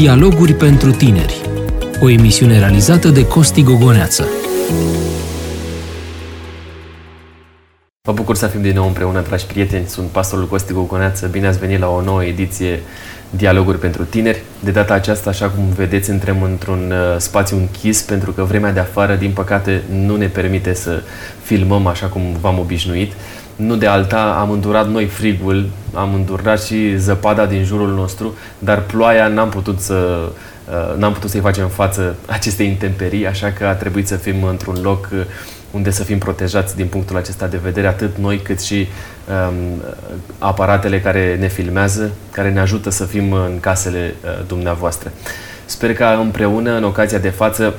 Dialoguri pentru tineri. O emisiune realizată de Costi Gogoneață. Mă bucur să fim din nou împreună, dragi prieteni. Sunt pastorul Costi Gogoneață. Bine ați venit la o nouă ediție Dialoguri pentru tineri. De data aceasta, așa cum vedeți, intrăm într-un uh, spațiu închis pentru că vremea de afară, din păcate, nu ne permite să filmăm așa cum v-am obișnuit. Nu de alta, am îndurat noi frigul, am îndurat și zăpada din jurul nostru, dar ploaia n-am putut să uh, n-am putut să-i facem față acestei intemperii, așa că a trebuit să fim într-un loc uh, unde să fim protejați din punctul acesta de vedere, atât noi cât și um, aparatele care ne filmează, care ne ajută să fim în casele uh, dumneavoastră. Sper că împreună, în ocazia de față,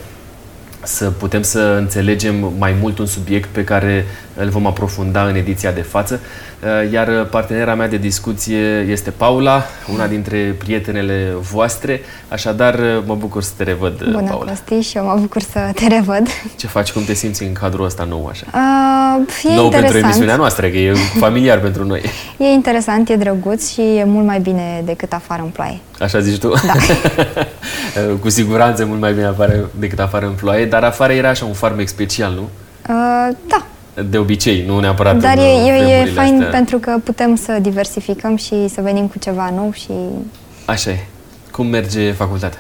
să putem să înțelegem mai mult un subiect pe care îl vom aprofunda în ediția de față. Uh, iar partenera mea de discuție este Paula, una dintre prietenele voastre. Așadar, uh, mă bucur să te revăd, Bună, Paula. Costi, și eu mă bucur să te revăd. Ce faci? Cum te simți în cadrul ăsta nou așa? Uh, e nou interesant. pentru emisiunea noastră, că e familiar pentru noi. E interesant, e drăguț și e mult mai bine decât afară în ploaie. Așa zici tu? Da. Cu siguranță mult mai bine afară decât afară în ploaie, dar afară era așa un farmec special, nu? Uh, da, De obicei, nu neapărat dar în e, e, e vremurile fain astea. pentru că putem să diversificăm și să venim cu ceva nou și Așa e. Cum merge facultatea?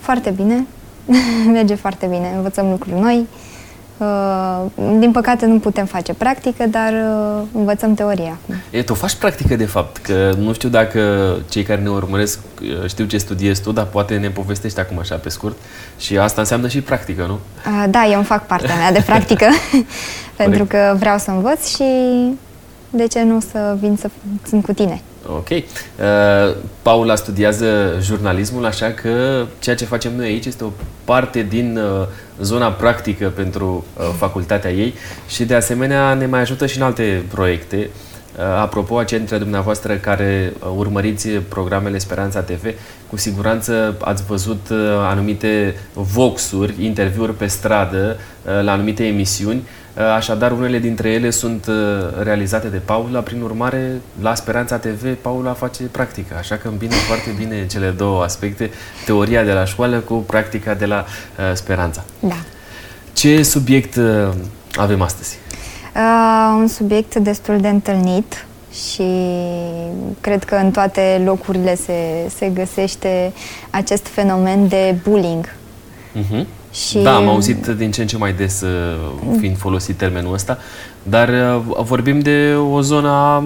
foarte bine. Merge foarte bine, învățăm lucruri noi. Uh, din păcate nu putem face practică, dar uh, învățăm teoria acum. E, tu faci practică, de fapt, că nu știu dacă cei care ne urmăresc uh, știu ce studiezi tu, dar poate ne povestești acum așa pe scurt. Și asta înseamnă și practică, nu? Uh, da, eu îmi fac partea mea de practică, pentru că vreau să învăț și de ce nu să vin să sunt cu tine. Ok. Uh, Paula studiază jurnalismul, așa că ceea ce facem noi aici este o parte din uh, zona practică pentru uh, facultatea ei și de asemenea ne mai ajută și în alte proiecte. Uh, apropo, acei dintre dumneavoastră care uh, urmăriți programele Speranța TV, cu siguranță ați văzut uh, anumite voxuri, interviuri pe stradă uh, la anumite emisiuni, Uh, Așadar, unele dintre ele sunt uh, realizate de Paula, prin urmare, la Speranța TV, Paula face practică, așa că îmbină foarte bine cele două aspecte, teoria de la școală cu practica de la uh, Speranța. Da. Ce subiect uh, avem astăzi? Uh, un subiect destul de întâlnit și cred că în toate locurile se, se găsește acest fenomen de bullying. Uh-huh. Și- Da, am auzit din ce în ce mai des uh, fiind folosit termenul ăsta, dar uh, vorbim de o zonă a,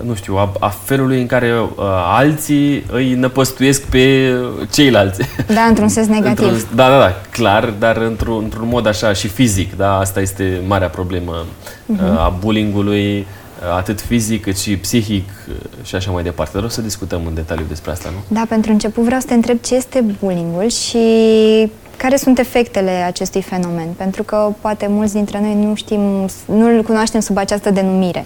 nu știu, a, a felului în care uh, alții îi năpăstuiesc pe ceilalți. Da, într-un sens negativ. Într-un, da, da, da, clar, dar într-un, într-un mod așa și fizic, da, asta este marea problemă uh, a bullyingului, uh, atât fizic cât și psihic uh, și așa mai departe. Dar o să discutăm în detaliu despre asta, nu? Da, pentru început vreau să te întreb ce este bullyingul și care sunt efectele acestui fenomen, pentru că poate mulți dintre noi nu știm, nu îl cunoaștem sub această denumire.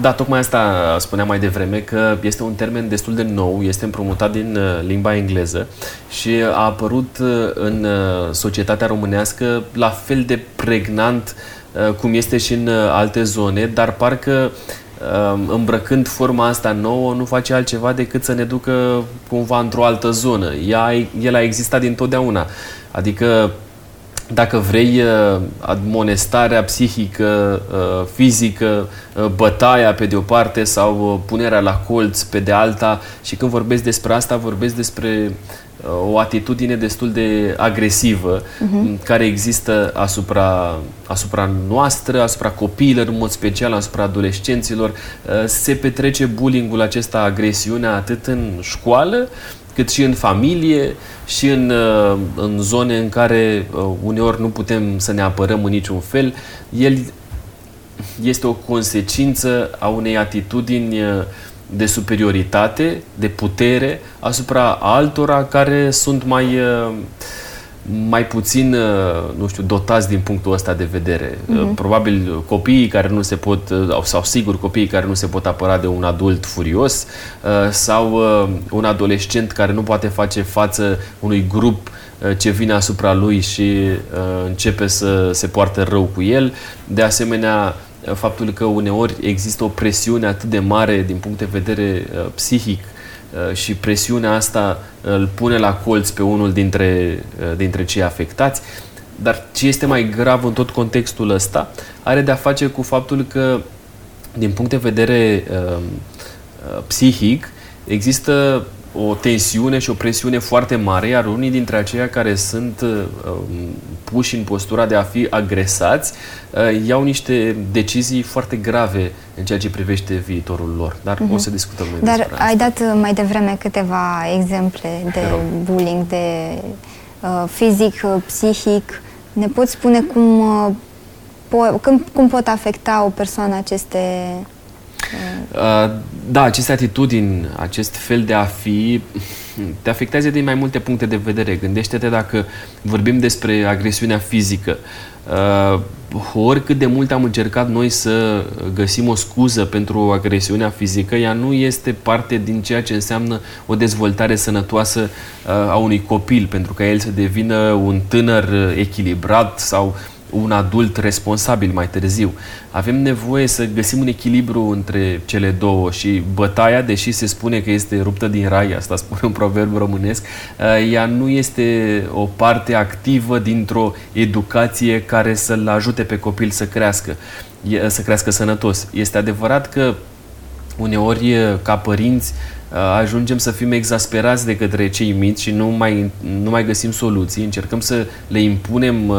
Da, tocmai asta spuneam mai devreme, că este un termen destul de nou, este împrumutat din uh, limba engleză și a apărut uh, în uh, societatea românească la fel de pregnant uh, cum este și în uh, alte zone, dar parcă uh, îmbrăcând forma asta nouă nu face altceva decât să ne ducă cumva într-o altă zonă. Ea, el a existat dintotdeauna. Adică dacă vrei, uh, admonestarea psihică, uh, fizică, uh, bătaia pe de o parte sau uh, punerea la colț pe de alta și când vorbesc despre asta, vorbesc despre uh, o atitudine destul de agresivă uh-huh. care există asupra, asupra noastră, asupra copiilor, în mod special asupra adolescenților. Uh, Se petrece bullyingul acesta, agresiunea, atât în școală, cât și în familie și în, uh, în zone în care uh, uneori nu putem să ne apărăm în niciun fel, el este o consecință a unei atitudini uh, de superioritate, de putere asupra altora care sunt mai, uh, mai puțin, uh, nu știu, dotați din punctul ăsta de vedere. Uh-huh. Probabil copiii care nu se pot, uh, sau sigur copiii care nu se pot apăra de un adult furios uh, sau uh, un adolescent care nu poate face față unui grup uh, ce vine asupra lui și uh, începe să se poartă rău cu el. De asemenea, faptul că uneori există o presiune atât de mare din punct de vedere uh, psihic uh, și presiunea asta îl pune la colț pe unul dintre, uh, dintre cei afectați. Dar ce este mai grav în tot contextul ăsta are de-a face cu faptul că, din punct de vedere uh, psihic, există o tensiune și o presiune foarte mare, iar unii dintre aceia care sunt uh, puși în postura de a fi agresați uh, iau niște decizii foarte grave în ceea ce privește viitorul lor. Dar uh-huh. o să discutăm mai Dar despre ai dat uh, mai devreme câteva exemple de bullying, de uh, fizic, uh, psihic. Ne poți spune cum, uh, po- cum, cum pot afecta o persoană aceste Uh, da, aceste atitudini, acest fel de a fi, te afectează din mai multe puncte de vedere. Gândește-te dacă vorbim despre agresiunea fizică. Uh, oricât de mult am încercat noi să găsim o scuză pentru agresiunea fizică, ea nu este parte din ceea ce înseamnă o dezvoltare sănătoasă uh, a unui copil, pentru ca el să devină un tânăr echilibrat sau un adult responsabil mai târziu. Avem nevoie să găsim un echilibru între cele două și bătaia, deși se spune că este ruptă din rai, asta spune un proverb românesc, uh, ea nu este o parte activă dintr-o educație care să-l ajute pe copil să crească, să crească sănătos. Este adevărat că uneori, ca părinți, Uh, ajungem să fim exasperați de către cei mici și nu mai, nu mai găsim soluții, încercăm să le impunem uh,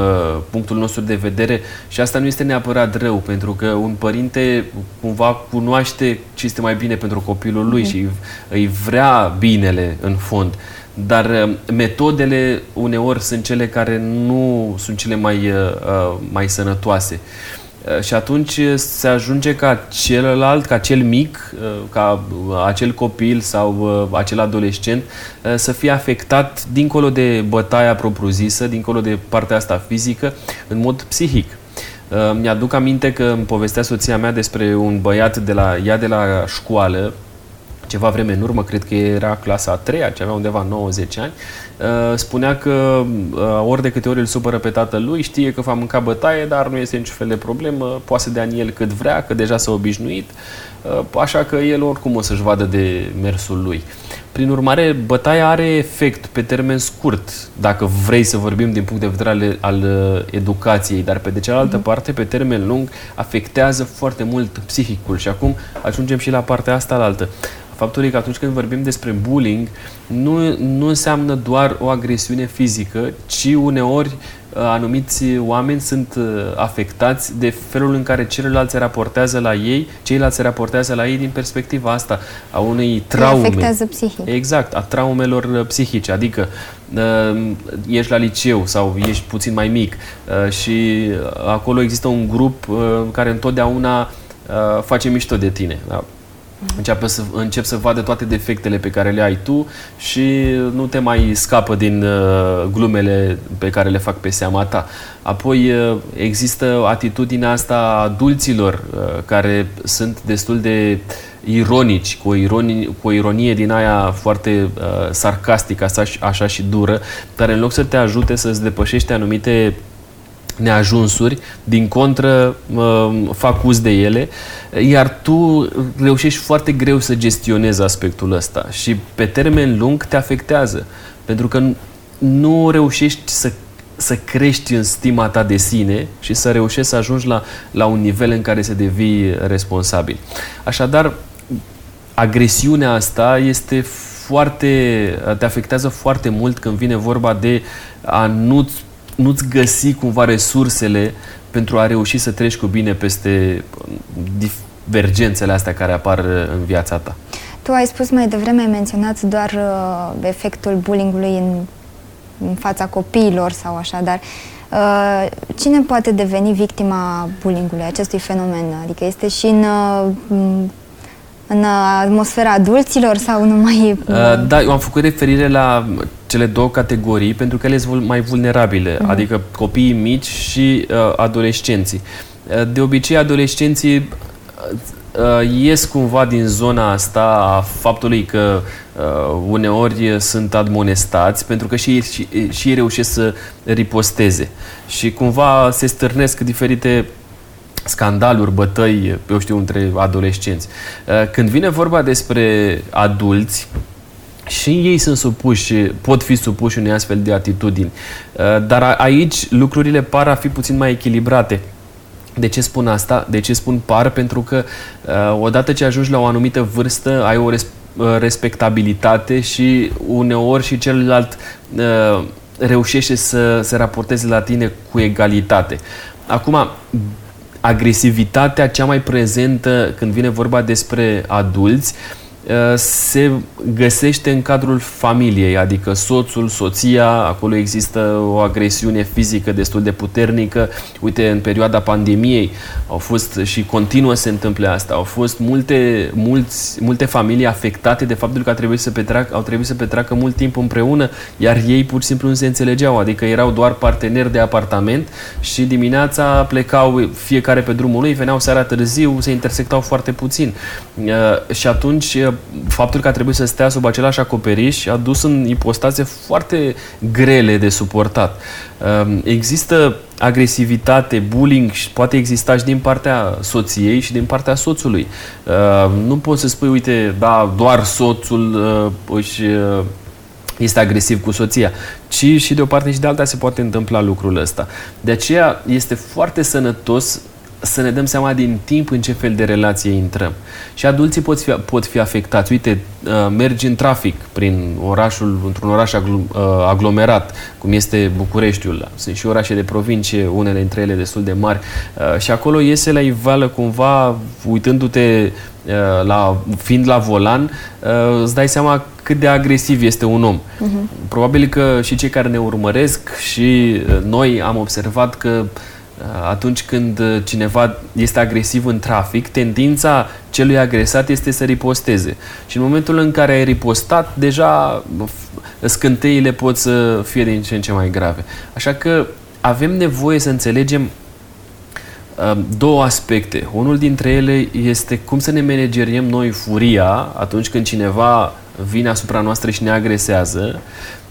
punctul nostru de vedere și asta nu este neapărat rău, pentru că un părinte cumva cunoaște ce este mai bine pentru copilul lui mm-hmm. și îi vrea binele în fond. Dar uh, metodele uneori sunt cele care nu sunt cele mai, uh, mai sănătoase. Uh, Eh, și atunci se ajunge ca celălalt, ca cel mic, eh, ca acel copil sau eh, acel adolescent să fie afectat dincolo de bătaia propriu-zisă, dincolo de partea asta fizică, în mod psihic. Mi-aduc aminte că îmi povestea soția mea despre un băiat de la ea de la școală, ceva vreme în urmă, cred că era clasa a treia, ce avea undeva 90 ani, uh, spunea că uh, ori de câte ori îl supără pe tatălui, știe că va mânca bătaie, dar nu este niciun fel de problemă, poate să dea în el cât vrea, că deja s-a obișnuit, uh, așa că el oricum o să-și vadă de mersul lui. Prin urmare, bătaia are efect pe termen scurt, dacă vrei să vorbim din punct de vedere al, al educației, dar pe de cealaltă mm-hmm. parte, pe termen lung, afectează foarte mult psihicul. Și acum ajungem și la partea asta la altă faptul că atunci când vorbim despre bullying, nu, nu înseamnă doar o agresiune fizică, ci uneori uh, anumiți oameni sunt uh, afectați de felul în care ceilalți se raportează la ei, ceilalți se raportează la ei din perspectiva asta, a unei traume. afectează psihic. Exact, a traumelor uh, psihice, adică ești la liceu sau ești puțin mai mic și acolo există un grup care întotdeauna face mișto de tine. Da? Începe să, încep să vadă toate defectele pe care le ai tu și nu te mai scapă din uh, glumele pe care le fac pe seama ta. Apoi uh, există atitudinea asta a adulților uh, care sunt destul de ironici, cu o ironie, cu o ironie din aia foarte uh, sarcastică, așa, așa și dură, dar în loc să te ajute să-ți depășești anumite neajunsuri, din contră fac uz de ele, iar tu reușești foarte greu să gestionezi aspectul ăsta și pe termen lung te afectează, pentru că nu reușești să să crești în stima ta de sine și să reușești să ajungi la, la un nivel în care să devii responsabil. Așadar, agresiunea asta este foarte, te afectează foarte mult când vine vorba de a nu-ți nu-ți găsi cumva resursele pentru a reuși să treci cu bine peste divergențele astea care apar în viața ta. Tu ai spus mai devreme, ai menționat doar uh, efectul bullyingului în, în fața copiilor sau așa, dar uh, cine poate deveni victima bullyingului, acestui fenomen? Adică este și în uh, în atmosfera adulților sau numai... Uh, da, eu am făcut referire la cele două categorii pentru că ele sunt mai vulnerabile, uh-huh. adică copiii mici și uh, adolescenții. Uh, de obicei, adolescenții uh, ies cumva din zona asta a faptului că uh, uneori sunt admonestați pentru că și ei, și, și ei reușesc să riposteze și cumva se stârnesc diferite scandaluri, bătăi, eu știu, între adolescenți. Uh, când vine vorba despre adulți, și ei sunt supuși, pot fi supuși unei astfel de atitudini. Uh, dar aici lucrurile par a fi puțin mai echilibrate. De ce spun asta? De ce spun par? Pentru că uh, odată ce ajungi la o anumită vârstă, ai o res- uh, respectabilitate și uneori și celălalt reușește să se raporteze la tine cu egalitate. Acum, agresivitatea cea mai prezentă când vine vorba despre adulți. Uh, se găsește în cadrul familiei, adică soțul, soția, acolo există o agresiune fizică destul de puternică. Uite, în perioada pandemiei au fost și continuă se întâmple asta. Au fost multe, mulți, multe familii afectate de faptul că au trebuit, să petreacă, au trebuit să petreacă mult timp împreună, iar ei pur și simplu nu se înțelegeau, adică erau doar parteneri de apartament și dimineața plecau fiecare pe drumul lui, veneau seara târziu, se intersectau foarte puțin. Uh, și atunci faptul că a trebuit să stea sub același acoperiș a dus în ipostaze foarte grele de suportat. Um, există agresivitate, bullying și poate exista și din partea soției și din partea soțului. Um, nu poți să spui, uite, da, doar soțul uh, își uh, este agresiv cu soția, ci și de o parte și de alta se poate întâmpla lucrul ăsta. De aceea este foarte sănătos să ne dăm seama din timp în ce fel de relație intrăm. Și adulții pot fi, pot fi afectați. Uite, uh, mergi în trafic prin orașul, într-un oraș uh, aglomerat, cum este Bucureștiul. Sunt și orașe de provincie, unele dintre ele destul de mari. Uh, și acolo iese la iveală cumva, uitându-te la, fiind la volan, îți dai seama cât de agresiv este un om. Uh-huh. Probabil că și cei care ne urmăresc și noi am observat că uh, atunci când uh, cineva este agresiv în trafic, tendința celui agresat este să riposteze. Și în momentul în care ai ripostat, deja scânteile pot să fie din ce în ce mai grave. Așa că avem nevoie să înțelegem uh, două aspecte. Unul dintre ele este cum să ne manageriem noi furia atunci când cineva vine asupra noastră și ne agresează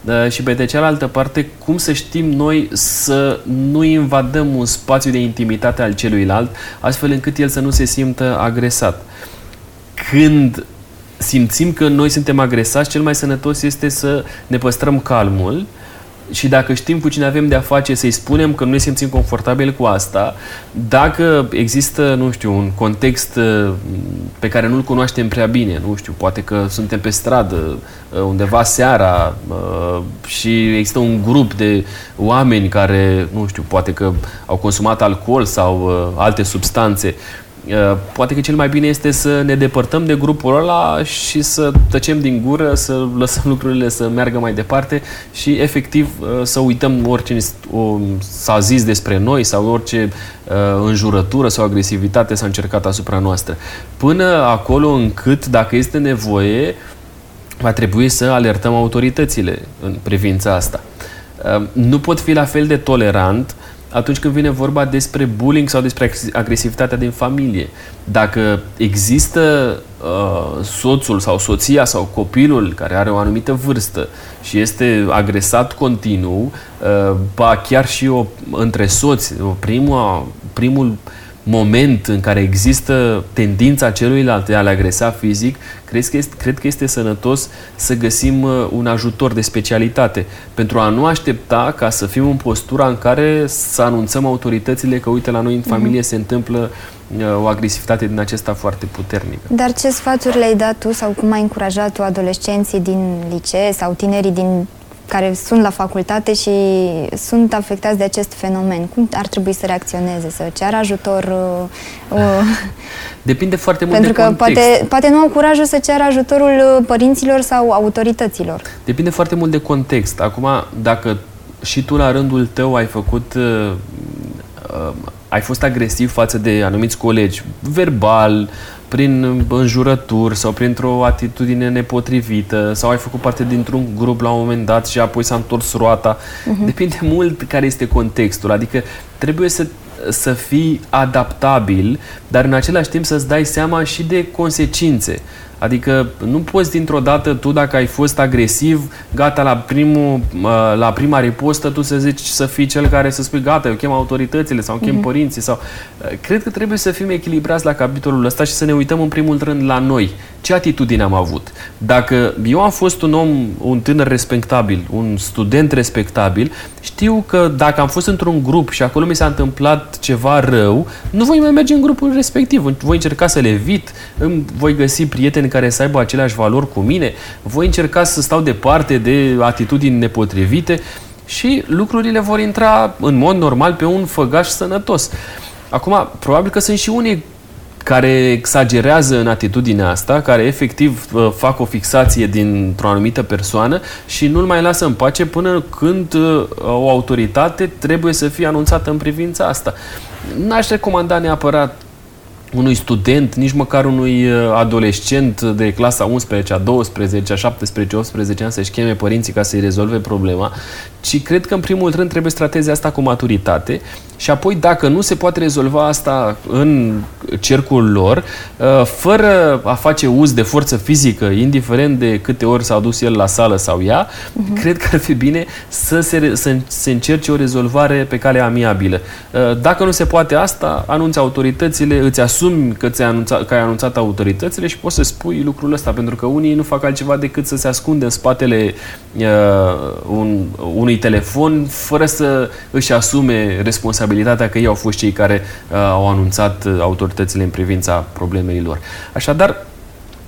da, și pe de cealaltă parte, cum să știm noi să nu invadăm un spațiu de intimitate al celuilalt, astfel încât el să nu se simtă agresat. Când simțim că noi suntem agresați, cel mai sănătos este să ne păstrăm calmul și dacă știm cu cine avem de-a face, să-i spunem că nu ne simțim confortabil cu asta, dacă există, nu știu, un context uh, pe care nu-l cunoaștem prea bine, nu știu, poate că suntem pe stradă, uh, undeva seara uh, și există un grup de oameni care, nu știu, poate că au consumat alcool sau alte substanțe, Uh, poate că cel mai bine este să ne depărtăm de grupul ăla și să tăcem din gură, să lăsăm lucrurile să meargă mai departe și efectiv uh, să uităm orice s-a zis despre noi sau orice uh, înjurătură sau agresivitate s-a încercat asupra noastră. Până acolo încât, dacă este nevoie, va trebui să alertăm autoritățile în privința asta. Nu pot fi la fel de tolerant atunci când vine vorba despre bullying sau despre agresivitatea din familie. Dacă există uh, soțul sau soția sau copilul care are o anumită vârstă și este agresat continuu, uh, ba chiar și o, între soți, primul, primul moment în care există tendința celuilalt de a le agresa fizic, cred că, este, cred că este sănătos să găsim uh, un ajutor de specialitate pentru a nu aștepta ca să fim în postura în care să anunțăm autoritățile că uite la noi în mhm. familie mm-hmm. se întâmplă uh, o agresivitate din acesta foarte puternică. Dar ce sfaturi le-ai dat tu sau cum ai încurajat tu adolescenții din licee sau tinerii din care sunt la facultate și sunt afectați de acest fenomen. Cum ar trebui să reacționeze, să ceară ajutor? Uh, uh, Depinde foarte mult Pentru de că context. poate, poate nu au curajul să ceară ajutorul uh, părinților sau autorităților. Depinde foarte mult de context. Acum, dacă și tu la rândul tău ai făcut uh, uh, ai fost agresiv față de anumiți colegi, verbal, prin înjurături sau printr-o atitudine nepotrivită sau ai făcut parte dintr-un grup la un moment dat și apoi s-a întors roata. Uh-huh. Depinde mult care este contextul. Adică trebuie să să fii adaptabil, dar în același timp să-ți dai seama și de consecințe. Adică nu poți dintr-o dată tu, dacă ai fost agresiv, gata, la, primul, la prima ripostă, tu să zici să fii cel care să spui, gata, eu chem autoritățile sau chem mm-hmm. părinții. sau Cred că trebuie să fim echilibrați la capitolul ăsta și să ne uităm în primul rând la noi. Ce atitudine am avut? Dacă eu am fost un om, un tânăr respectabil, un student respectabil, știu că dacă am fost într-un grup și acolo mi s-a întâmplat ceva rău, nu voi mai merge în grupul respectiv. Voi încerca să le evit, îmi voi găsi prieteni care să aibă aceleași valori cu mine, voi încerca să stau departe de atitudini nepotrivite și lucrurile vor intra în mod normal pe un făgaș sănătos. Acum, probabil că sunt și unii care exagerează în atitudinea asta, care efectiv uh, fac o fixație dintr-o anumită persoană și nu-l mai lasă în pace până când uh, o autoritate trebuie să fie anunțată în privința asta. N-aș recomanda neapărat unui student, nici măcar unui uh, adolescent de clasa 11, a 12, a 17, 18 ani să-și cheme părinții ca să-i rezolve problema, ci cred că în primul rând trebuie să trateze asta cu maturitate și apoi dacă nu se poate rezolva asta în cercul lor, uh, fără a face uz de forță fizică, indiferent de câte ori s-a dus el la sală sau ea, uh-huh. cred că ar fi bine să se, să se încerce o rezolvare pe cale amiabilă. Uh, dacă nu se poate asta, anunți autoritățile, îți asumi că, ți anunțat, că ai anunțat autoritățile și poți să spui lucrul ăsta, pentru că unii nu fac altceva decât să se ascunde în spatele uh, un, unui telefon fără să își asume responsabilitatea că ei au fost cei care uh, au anunțat uh, autoritățile în privința problemei lor. Așadar,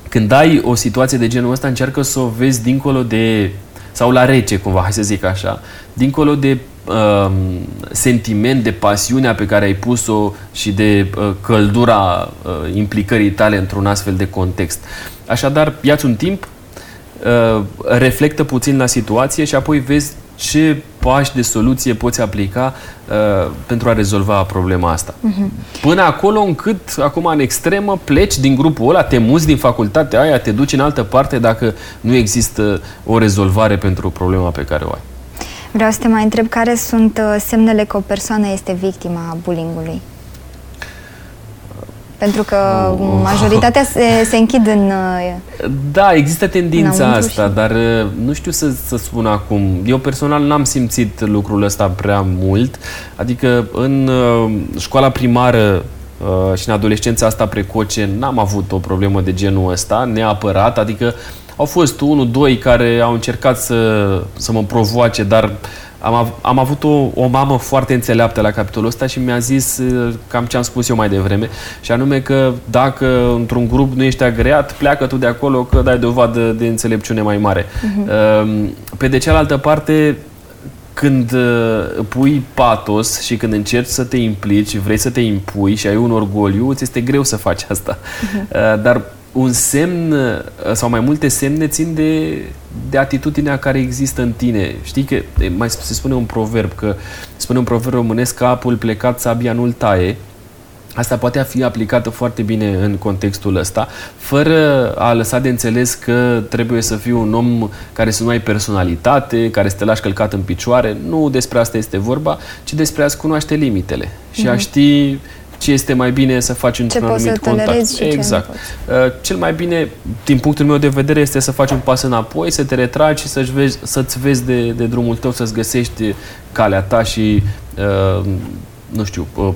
când ai o situație de genul ăsta, încearcă să o vezi dincolo de sau la rece, cumva, hai să zic așa, dincolo de uh, sentiment, de pasiunea pe care ai pus-o și de uh, căldura uh, implicării tale într-un astfel de context. Așadar, ia-ți un timp, uh, reflectă puțin la situație și apoi vezi ce pași de soluție poți aplica uh, pentru a rezolva problema asta. Uh-huh. Până acolo încât, acum în extremă, pleci din grupul ăla, te muți din facultatea aia, te duci în altă parte dacă nu există o rezolvare pentru problema pe care o ai. Vreau să te mai întreb care sunt uh, semnele că o persoană este victima bullyingului. Pentru că majoritatea se, se închid în... Uh, da, există tendința asta, și... dar uh, nu știu să, să spun acum. Eu personal n-am simțit lucrul ăsta prea mult. Adică în uh, școala primară și în adolescența asta precoce n-am avut o problemă de genul ăsta, neapărat. Adică au fost unul, doi care au încercat să, să mă provoace, dar am, av- am avut o, o mamă foarte înțeleaptă la capitolul ăsta și mi-a zis uh, cam ce am spus eu mai devreme, și anume că dacă într-un grup nu ești agreat, pleacă tu de acolo că dai dovadă de înțelepciune mai mare. Uh-huh. Pe de cealaltă parte, când uh, pui patos și când încerci să te implici, vrei să te impui și ai un orgoliu, ți este greu să faci asta. Uh-huh. Dar un semn sau mai multe semne țin de, de atitudinea care există în tine. Știi că mai se spune un proverb, că spune un proverb românesc că apul plecat sabia nu-l taie. Asta poate fi aplicată foarte bine în contextul ăsta, fără a lăsa de înțeles că trebuie să fii un om care să nu ai personalitate, care să te lași călcat în picioare. Nu despre asta este vorba, ci despre a-ți cunoaște limitele mm-hmm. și a mhm. ști ce este mai bine să faci într-un anumit contact. Și exact. Ce uh, Cel mai bine, din punctul meu de vedere, este să faci un pas înapoi, să te retragi și să-ți vezi, să-ți vezi de, de drumul tău, să-ți găsești calea ta și, uh, nu știu, uh,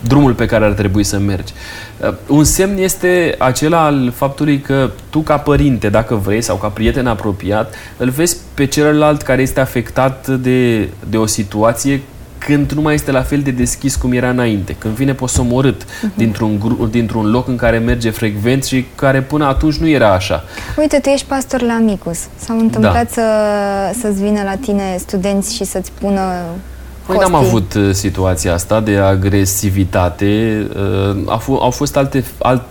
drumul pe care ar trebui să mergi. Uh, un semn este acela al faptului că tu ca părinte, dacă vrei, sau ca prieten apropiat, îl vezi pe celălalt care este afectat de, de o situație când nu mai este la fel de deschis cum era înainte, când vine posomorât uh-huh. dintr-un, dintr-un loc în care merge frecvent și care până atunci nu era așa. Uite, tu ești pastor la Amicus. S-a întâmplat da. să, să-ți vină la tine studenți și să-ți pună Păi n-am avut uh, situația asta de agresivitate. Uh, au fost alte, alte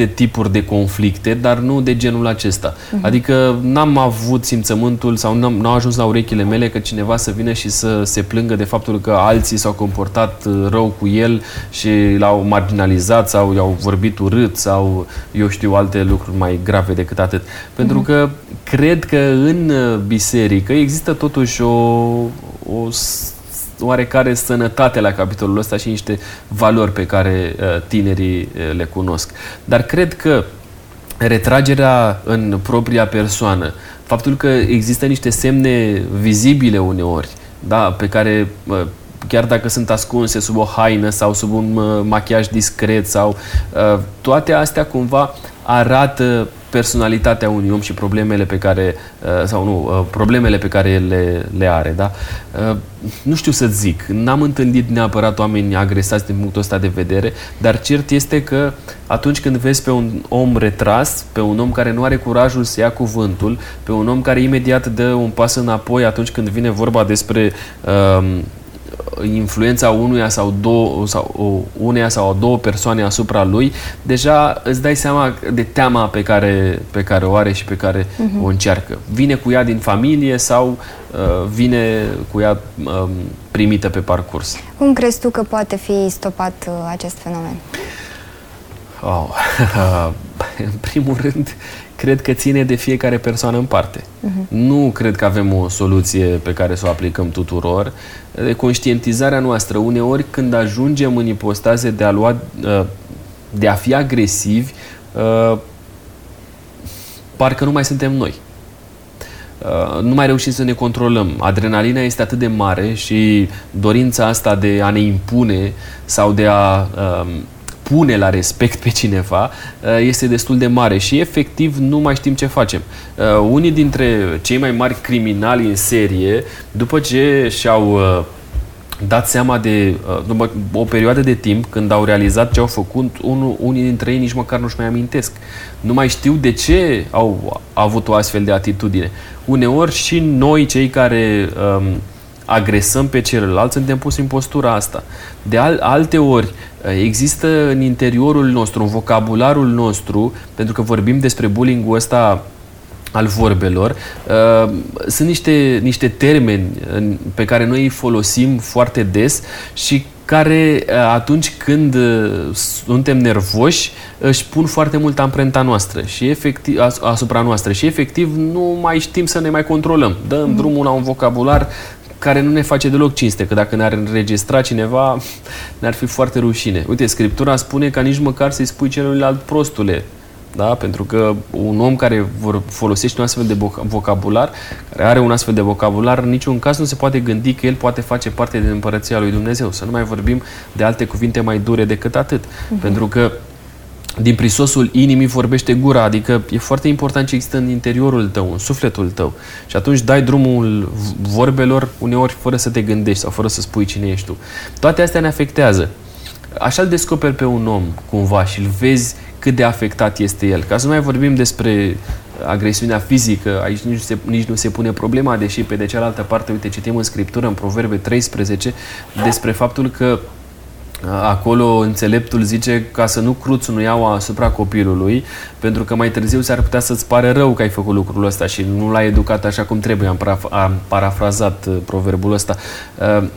alte tipuri de conflicte, dar nu de genul acesta. Uh-huh. Adică n-am avut simțământul sau n-am, n-au ajuns la urechile mele că cineva să vină și să se plângă de faptul că alții s-au comportat uh, rău cu el și l-au marginalizat sau i-au vorbit urât sau eu știu alte lucruri mai grave decât atât. Pentru uh-huh. că cred că în uh, biserică există totuși o, o oarecare sănătate la capitolul ăsta și niște valori pe care uh, tinerii uh, le cunosc. Dar cred că retragerea în propria persoană, faptul că există niște semne vizibile uneori, da, pe care chiar dacă sunt ascunse sub o haină sau sub un machiaj discret sau toate astea cumva arată personalitatea unui om și problemele pe care, uh, sau nu, uh, problemele pe care le, le are, da? Uh, nu știu să zic, n-am întâlnit neapărat oameni agresați din punctul ăsta de vedere, dar cert este că atunci când vezi pe un om retras, pe un om care nu are curajul să ia cuvântul, pe un om care imediat dă un pas înapoi atunci când vine vorba despre uh, influența unuia sau două sau uneia sau două persoane asupra lui, deja îți dai seama de teama pe care, pe care o are și pe care uh-huh. o încearcă. Vine cu ea din familie sau uh, vine cu ea uh, primită pe parcurs. Cum crezi tu că poate fi stopat uh, acest fenomen? Oh. în primul rând, cred că ține de fiecare persoană în parte. Uh-huh. Nu cred că avem o soluție pe care să o aplicăm tuturor. De conștientizarea noastră, uneori când ajungem în ipostaze de a lua, uh, de a fi agresivi, uh, parcă nu mai suntem noi. Uh, nu mai reușim să ne controlăm. Adrenalina este atât de mare și dorința asta de a ne impune sau de a pune la respect pe cineva uh, este destul de mare și efectiv nu mai știm ce facem. Uh, unii dintre cei mai mari criminali în serie, după ce și-au uh, dat seama de după o perioadă de timp când au realizat ce au făcut, unul, unii dintre ei nici măcar nu-și mai amintesc. Nu mai știu de ce au avut o astfel de atitudine. Uneori și noi, cei care um, agresăm pe celălalt, suntem pus în postura asta. De al, alte ori, există în interiorul nostru, în vocabularul nostru, pentru că vorbim despre bullying-ul ăsta al vorbelor, uh, sunt niște, niște termeni pe care noi îi folosim foarte des și care uh, atunci când uh, suntem nervoși își pun foarte mult amprenta noastră și efectiv, asupra noastră și efectiv nu mai știm să ne mai controlăm. Dăm mm. drumul la un vocabular care nu ne face deloc cinste, că dacă ne-ar înregistra cineva, ne-ar fi foarte rușine. Uite, Scriptura spune ca nici măcar să-i spui celuilalt prostule, da? Pentru că un om care folosește un astfel de vocabular, care are un astfel de vocabular, în niciun caz nu se poate gândi că el poate face parte din împărăția lui Dumnezeu. Să nu mai vorbim de alte cuvinte mai dure decât atât. Uh-huh. Pentru că din prisosul inimii vorbește gura, adică e foarte important ce există în interiorul tău, în sufletul tău. Și atunci dai drumul vorbelor uneori fără să te gândești sau fără să spui cine ești tu. Toate astea ne afectează. Așa îl descoperi pe un om cumva și îl vezi cât de afectat este el. Ca să nu mai vorbim despre agresiunea fizică, aici nici nu, se, nici nu se pune problema, deși pe de cealaltă parte, uite, citim în Scriptură, în Proverbe 13, despre faptul că Acolo înțeleptul zice ca să nu cruți iau asupra copilului, pentru că mai târziu s-ar putea să-ți pare rău că ai făcut lucrul ăsta și nu l-ai educat așa cum trebuie. Am, paraf- am parafrazat uh, proverbul ăsta. Uh,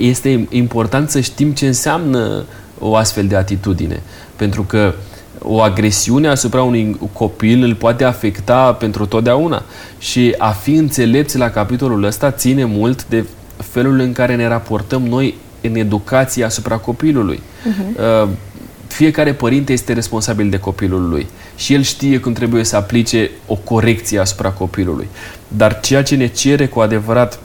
este important să știm ce înseamnă o astfel de atitudine, pentru că o agresiune asupra unui copil îl poate afecta pentru totdeauna. Și a fi înțelepți la capitolul ăsta ține mult de felul în care ne raportăm noi în educație asupra copilului. Uh-huh. Fiecare părinte este responsabil de copilul lui și el știe cum trebuie să aplice o corecție asupra copilului. Dar ceea ce ne cere cu adevărat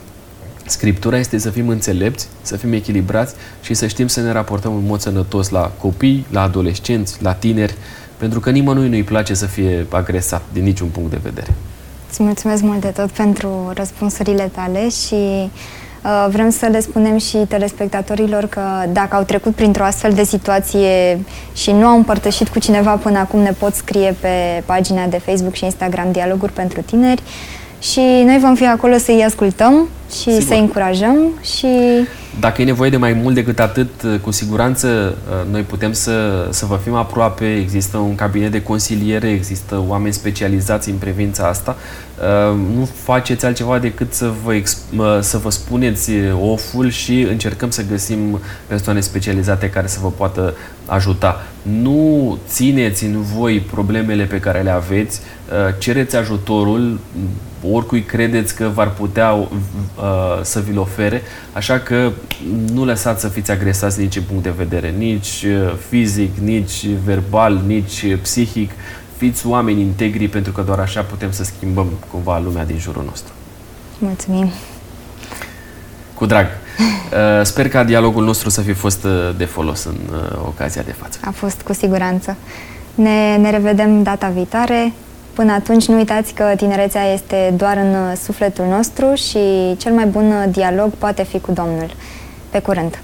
Scriptura este să fim înțelepți, să fim echilibrați și să știm să ne raportăm în mod sănătos la copii, la adolescenți, la tineri, pentru că nimănui nu-i place să fie agresat din niciun punct de vedere. Îți mulțumesc mult de tot pentru răspunsurile tale și Uh, vrem să le spunem și telespectatorilor că dacă au trecut printr-o astfel de situație și nu au împărtășit cu cineva până acum, ne pot scrie pe pagina de Facebook și Instagram Dialoguri pentru Tineri. Și noi vom fi acolo să-i ascultăm și să-i încurajăm și... Dacă e nevoie de mai mult decât atât, cu siguranță uh, noi putem să, să vă fim aproape, există un cabinet de consiliere, există oameni specializați în privința asta. Uh, nu faceți altceva decât să vă, uh, să vă spuneți oful și încercăm să găsim persoane specializate care să vă poată ajuta. Nu țineți în voi problemele pe care le aveți, cereți ajutorul, oricui credeți că v-ar putea uh, să vi-l ofere, așa că nu lăsați să fiți agresați din niciun punct de vedere, nici uh, fizic, nici verbal, nici psihic, fiți oameni integri pentru că doar așa putem să schimbăm cumva lumea din jurul nostru. Mulțumim! Cu drag! Uh, sper ca dialogul nostru să fi fost uh, de folos în uh, ocazia de față. A fost cu siguranță. Ne, ne revedem data viitoare. Până atunci nu uitați că tinerețea este doar în sufletul nostru și cel mai bun dialog poate fi cu Domnul. Pe curând!